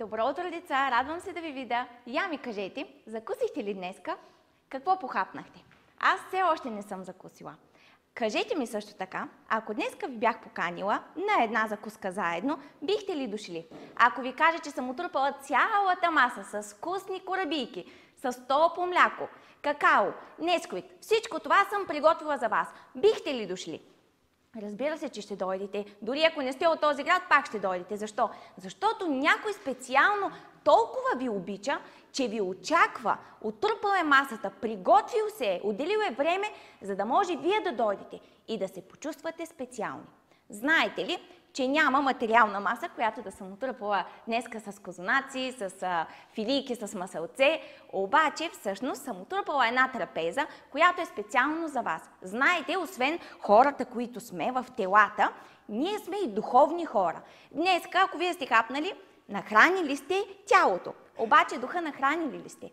Добро утро, деца! Радвам се да ви видя. Я ми кажете, закусихте ли днеска? Какво похапнахте? Аз все още не съм закусила. Кажете ми също така, ако днеска ви бях поканила на една закуска заедно, бихте ли дошли? Ако ви кажа, че съм отрупала цялата маса с вкусни корабийки, с топло мляко, какао, несквит, всичко това съм приготвила за вас. Бихте ли дошли? Разбира се, че ще дойдете. Дори ако не сте от този град, пак ще дойдете. Защо? Защото някой специално толкова ви обича, че ви очаква, отрупал е масата, приготвил се е, отделил е време, за да може вие да дойдете и да се почувствате специални. Знаете ли, че няма материална маса, която да съм отръпала днеска с козунаци, с а, филийки, с маселце. Обаче, всъщност, съм отръпала една трапеза, която е специално за вас. Знаете, освен хората, които сме в телата, ние сме и духовни хора. Днеска, ако вие сте хапнали, нахранили сте тялото. Обаче духа нахранили ли сте?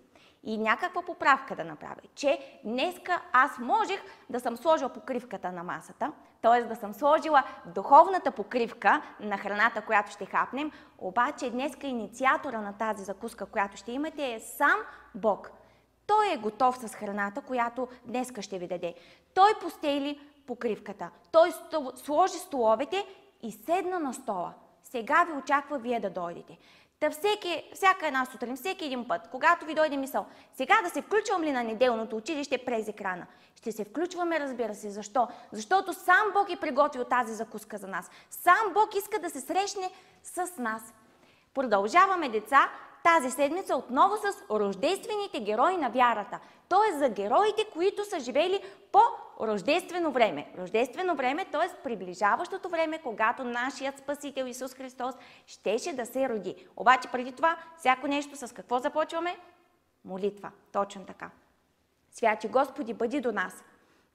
И някаква поправка да направя, че днеска аз можех да съм сложила покривката на масата, т.е. да съм сложила духовната покривка на храната, която ще хапнем, обаче днеска инициатора на тази закуска, която ще имате е сам Бог. Той е готов с храната, която днеска ще ви даде. Той постели покривката. Той сложи столовете и седна на стола. Сега ви очаква вие да дойдете. Та всеки, всяка една сутрин, всеки един път, когато ви дойде мисъл, сега да се включвам ли на неделното училище през екрана? Ще се включваме, разбира се. Защо? Защото сам Бог е приготвил тази закуска за нас. Сам Бог иска да се срещне с нас. Продължаваме, деца, тази седмица отново с рождествените герои на вярата. Т.е. за героите, които са живели по рождествено време. Рождествено време, т.е. приближаващото време, когато нашият Спасител Исус Христос щеше да се роди. Обаче преди това, всяко нещо с какво започваме? Молитва. Точно така. Святи Господи, бъди до нас.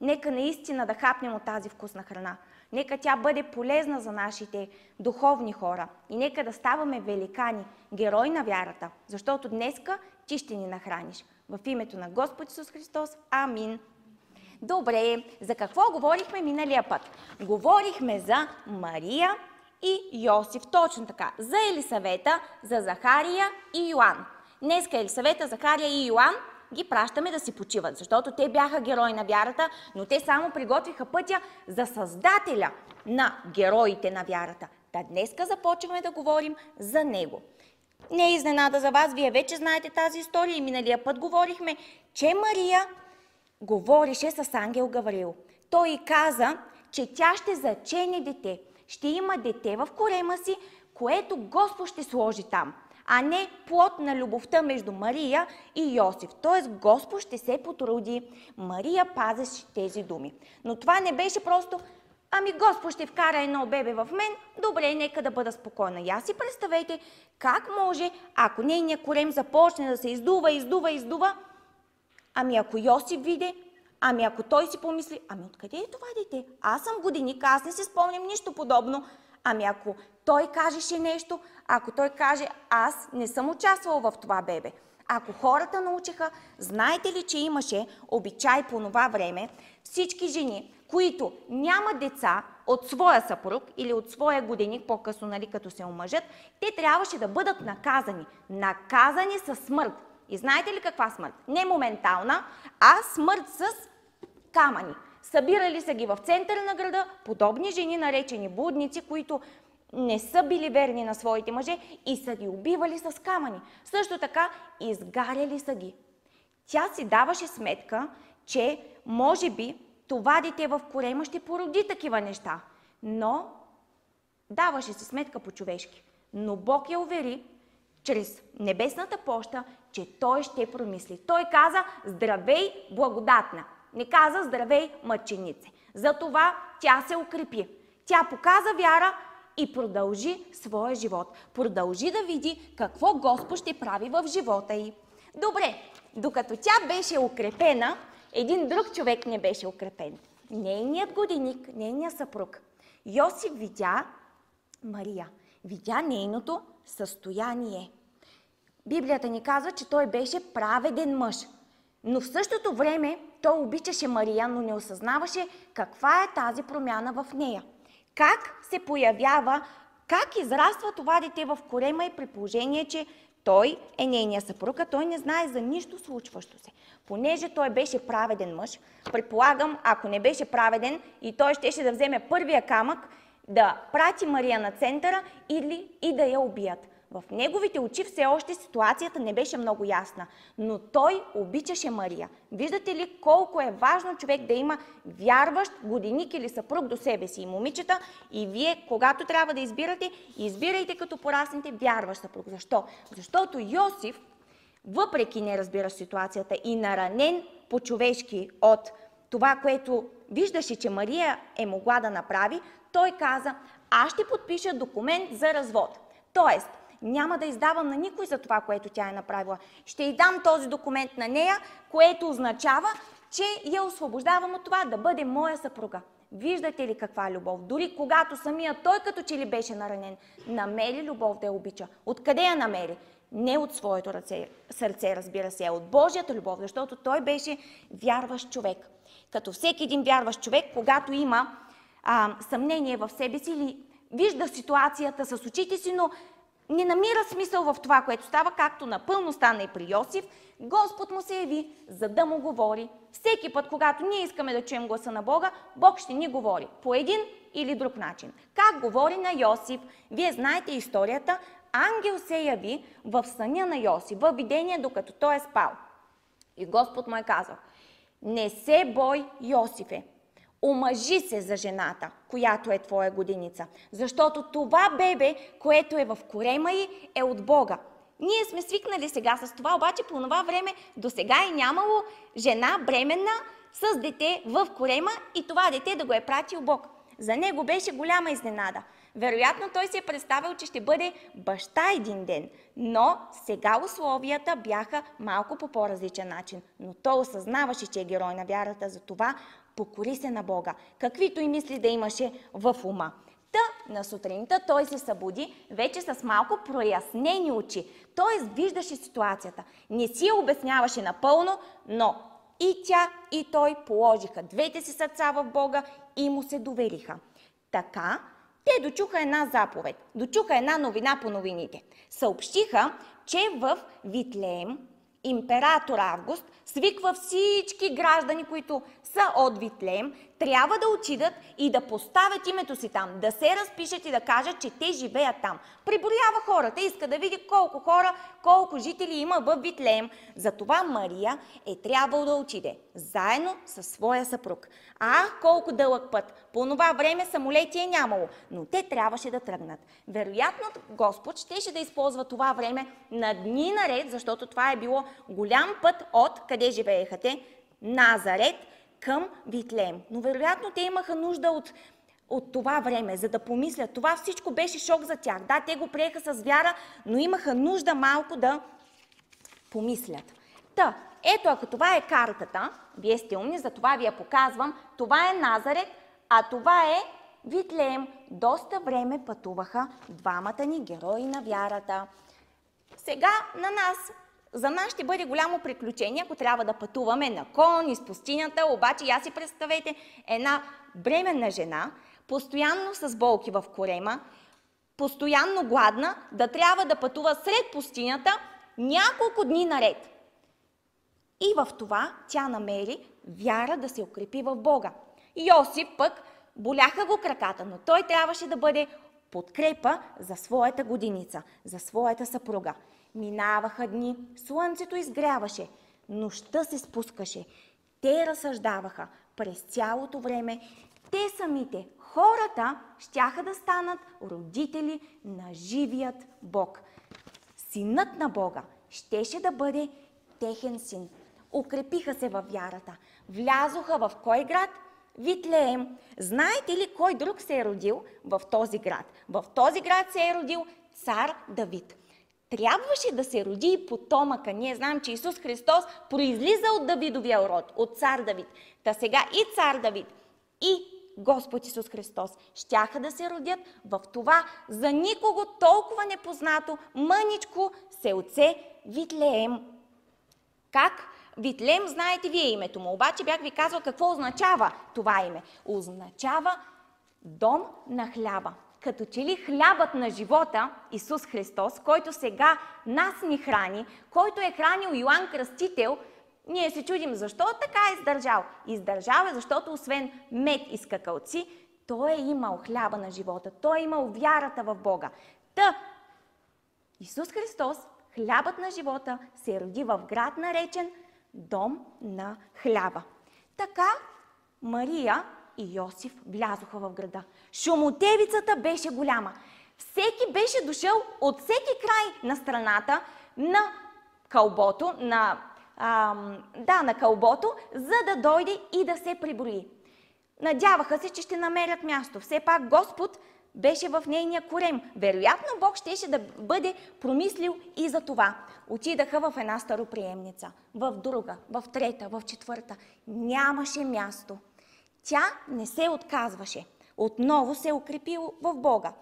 Нека наистина да хапнем от тази вкусна храна. Нека тя бъде полезна за нашите духовни хора. И нека да ставаме великани, герои на вярата, защото днеска ти ще ни нахраниш. В името на Господ Исус Христос. Амин. Добре, за какво говорихме миналия път? Говорихме за Мария и Йосиф, точно така. За Елисавета, за Захария и Йоан. Днеска Елисавета, Захария и Йоан ги пращаме да си почиват, защото те бяха герои на вярата, но те само приготвиха пътя за създателя на героите на вярата. Та днеска започваме да говорим за него. Не е изненада за вас, вие вече знаете тази история и миналия път говорихме, че Мария говорише с ангел Гаврил. Той и каза, че тя ще зачене дете. Ще има дете в корема си, което Господ ще сложи там а не плод на любовта между Мария и Йосиф. Т.е. Господ ще се потруди. Мария пазеше тези думи. Но това не беше просто Ами Господ ще вкара едно бебе в мен, добре, нека да бъда спокойна. И аз си представете как може, ако нейният корем започне да се издува, издува, издува, ами ако Йосиф види, ами ако той си помисли, ами откъде е това дете? Аз съм годиник, аз не си спомням нищо подобно. Ами ако той кажеше нещо, ако той каже, аз не съм участвал в това бебе. Ако хората научиха, знаете ли, че имаше обичай по това време всички жени, които нямат деца от своя съпруг или от своя годеник, по-късно, нали, като се омъжат, те трябваше да бъдат наказани. Наказани със смърт. И знаете ли каква смърт? Не моментална, а смърт с камъни. Събирали са ги в центъра на града подобни жени, наречени будници, които не са били верни на своите мъже и са ги убивали с камъни. Също така изгаряли са ги. Тя си даваше сметка, че може би това дете в корема ще породи такива неща. Но даваше си сметка по-човешки. Но Бог я увери, чрез небесната поща, че Той ще промисли. Той каза, здравей, благодатна. Не каза, здравей, мъченице. Затова тя се укрепи. Тя показа вяра и продължи своя живот. Продължи да види какво Господ ще прави в живота й. Добре, докато тя беше укрепена, един друг човек не беше укрепен. Нейният годиник, нейният съпруг. Йосиф видя Мария. Видя нейното състояние. Библията ни казва, че той беше праведен мъж. Но в същото време той обичаше Мария, но не осъзнаваше каква е тази промяна в нея. Как се появява как израства това дете в корема и при положение, че той е нейния съпруг, а той не знае за нищо случващо се. Понеже той беше праведен мъж, предполагам, ако не беше праведен и той щеше да вземе първия камък, да прати Мария на центъра или и да я убият. В неговите очи все още ситуацията не беше много ясна, но той обичаше Мария. Виждате ли колко е важно човек да има вярващ годиник или съпруг до себе си и момичета и вие, когато трябва да избирате, избирайте като пораснете вярващ съпруг. Защо? Защото Йосиф, въпреки не разбира ситуацията и наранен по-човешки от това, което виждаше, че Мария е могла да направи, той каза, аз ще подпиша документ за развод. Тоест, няма да издавам на никой за това, което тя е направила. Ще й дам този документ на нея, което означава, че я освобождавам от това да бъде моя съпруга. Виждате ли каква любов? Дори когато самия той като че ли беше наранен, намери любов да я обича. Откъде я намери? Не от своето ръце, сърце, разбира се, а от Божията любов, защото той беше вярващ човек. Като всеки един вярващ човек, когато има а, съмнение в себе си или вижда ситуацията с очите си, но не намира смисъл в това, което става, както напълно стана и при Йосиф, Господ му се яви, за да му говори. Всеки път, когато ние искаме да чуем гласа на Бога, Бог ще ни говори по един или друг начин. Как говори на Йосиф? Вие знаете историята. Ангел се яви в съня на Йосиф, в видение, докато той е спал. И Господ му е казал, не се бой, Йосифе, омъжи се за жената, която е твоя годиница. Защото това бебе, което е в корема й, е от Бога. Ние сме свикнали сега с това, обаче по това време до сега е нямало жена бременна с дете в корема и това дете да го е пратил Бог. За него беше голяма изненада. Вероятно той си е представил, че ще бъде баща един ден, но сега условията бяха малко по по-различен начин. Но той осъзнаваше, че е герой на вярата, затова покори се на Бога, каквито и мисли да имаше в ума. Та на сутринта той се събуди вече с малко прояснени очи. Той виждаше ситуацията. Не си я обясняваше напълно, но и тя, и той положиха двете си сърца в Бога и му се довериха. Така, те дочуха една заповед, дочуха една новина по новините. Съобщиха, че в Витлеем, император Август свиква всички граждани, които са от Витлеем, трябва да отидат и да поставят името си там, да се разпишат и да кажат, че те живеят там. Приброява хората, иска да види колко хора, колко жители има в Витлеем. Затова Мария е трябвало да отиде, заедно със своя съпруг. Ах, колко дълъг път! По това време самолети е нямало, но те трябваше да тръгнат. Вероятно Господ щеше да използва това време на дни наред, защото това е било голям път от къде живееха те, Назарет, към Витлеем. Но вероятно те имаха нужда от, от това време, за да помислят. Това всичко беше шок за тях. Да, те го приеха с вяра, но имаха нужда малко да помислят. Та, ето ако това е картата, вие сте умни, за това ви я показвам, това е Назарет, а това е Витлеем. Доста време пътуваха двамата ни герои на вярата. Сега на нас за нас ще бъде голямо приключение, ако трябва да пътуваме на кон из пустинята, обаче я си представете една бременна жена, постоянно с болки в корема, постоянно гладна, да трябва да пътува сред пустинята няколко дни наред. И в това тя намери вяра да се укрепи в Бога. Йосип пък боляха го краката, но той трябваше да бъде подкрепа за своята годиница, за своята съпруга. Минаваха дни, слънцето изгряваше, нощта се спускаше. Те разсъждаваха през цялото време. Те самите, хората, щяха да станат родители на живият Бог. Синът на Бога щеше да бъде техен син. Укрепиха се във вярата. Влязоха в кой град? Витлеем. Знаете ли кой друг се е родил в този град? В този град се е родил цар Давид трябваше да се роди и потомъка. Ние знаем, че Исус Христос произлиза от Давидовия род, от цар Давид. Та сега и цар Давид, и Господ Исус Христос щяха да се родят в това за никого толкова непознато мъничко селце Витлеем. Как? Витлеем, знаете вие името му, обаче бях ви казал какво означава това име. Означава дом на хляба. Като че ли хлябът на живота, Исус Христос, който сега нас ни храни, който е хранил Йоанн Кръстител, ние се чудим защо така е издържал. Издържал е, защото освен мед и скакалци, той е имал хляба на живота, той е имал вярата в Бога. Та, Исус Христос, хлябът на живота, се роди в град наречен Дом на хляба. Така Мария и Йосиф влязоха в града. Шумотевицата беше голяма. Всеки беше дошъл от всеки край на страната на кълбото, на, ам, да, на кълбото, за да дойде и да се приброи. Надяваха се, че ще намерят място. Все пак Господ беше в нейния корем. Вероятно Бог щеше да бъде промислил и за това. Отидаха в една староприемница, в друга, в трета, в четвърта. Нямаше място. Тя не се отказваше. Отново се укрепи в Бога.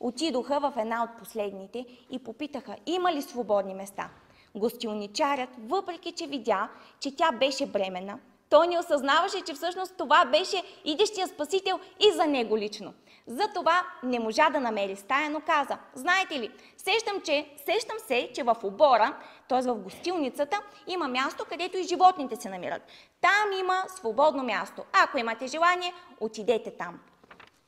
Отидоха в една от последните и попитаха, има ли свободни места. Гостилничарят, въпреки че видя, че тя беше бременна, той не осъзнаваше, че всъщност това беше идещия спасител и за него лично. Затова не можа да намери стая, но каза, знаете ли, сещам, че, сещам се, че в обора, т.е. в гостилницата, има място, където и животните се намират. Там има свободно място. Ако имате желание, отидете там.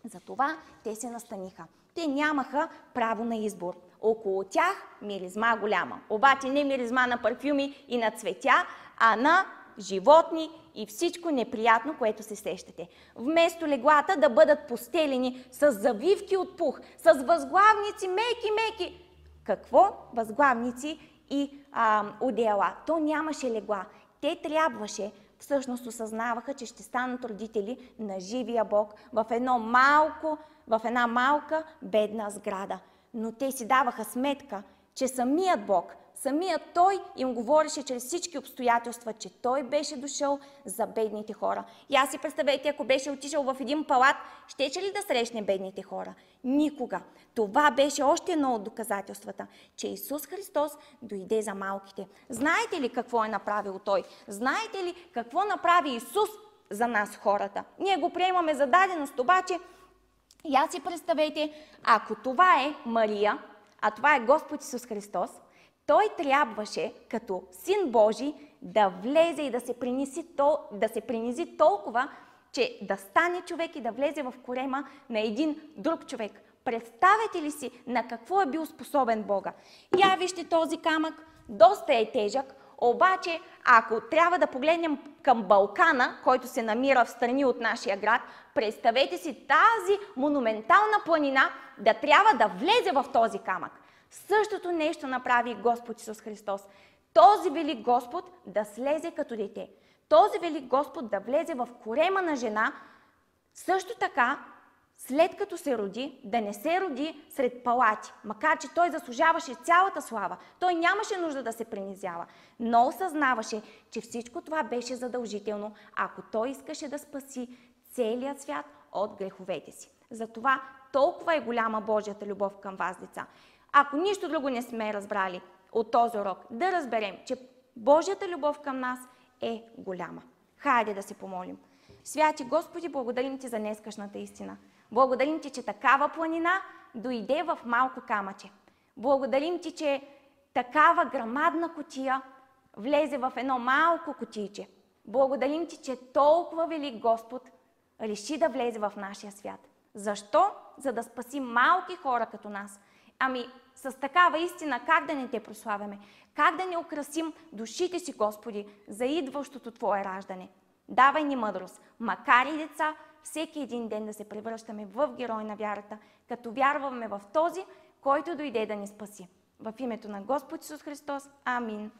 Затова те се настаниха. Те нямаха право на избор. Около тях миризма голяма. Обаче не миризма на парфюми и на цветя, а на животни и всичко неприятно, което се сещате. Вместо леглата да бъдат постелени с завивки от пух, с възглавници меки-меки. Какво? Възглавници и а, одеяла. То нямаше легла. Те трябваше, всъщност осъзнаваха, че ще станат родители на живия Бог в едно малко, в една малка бедна сграда. Но те си даваха сметка, че самият Бог Самият той им говореше чрез всички обстоятелства, че той беше дошъл за бедните хора. И аз си представете, ако беше отишъл в един палат, щеше ли да срещне бедните хора? Никога. Това беше още едно от доказателствата, че Исус Христос дойде за малките. Знаете ли какво е направил Той? Знаете ли какво направи Исус за нас хората? Ние го приемаме за даденост, обаче и аз си представете, ако това е Мария, а това е Господ Исус Христос, той трябваше, като син Божий, да влезе и да се, приниси, да се принизи толкова, че да стане човек и да влезе в корема на един друг човек. Представете ли си на какво е бил способен Бога? Я вижте този камък, доста е тежък, обаче ако трябва да погледнем към Балкана, който се намира в страни от нашия град, представете си тази монументална планина да трябва да влезе в този камък. Същото нещо направи Господ Исус Христос. Този велик Господ да слезе като дете. Този велик Господ да влезе в корема на жена, също така, след като се роди, да не се роди сред палати, макар че той заслужаваше цялата слава. Той нямаше нужда да се принизява, но осъзнаваше, че всичко това беше задължително, ако той искаше да спаси целият свят от греховете си. Затова толкова е голяма Божията любов към вас, деца. Ако нищо друго не сме разбрали от този урок, да разберем, че Божията любов към нас е голяма. Хайде да се помолим. Святи Господи, благодарим Ти за днескашната истина. Благодарим Ти, че такава планина дойде в малко камъче. Благодарим Ти, че такава грамадна котия влезе в едно малко котийче. Благодарим Ти, че толкова велик Господ реши да влезе в нашия свят. Защо? За да спаси малки хора като нас. Ами, с такава истина как да не те прославяме? Как да не украсим душите си, Господи, за идващото Твое раждане? Давай ни мъдрост, макар и деца, всеки един ден да се превръщаме в герой на вярата, като вярваме в този, който дойде да ни спаси. В името на Господ Исус Христос. Амин.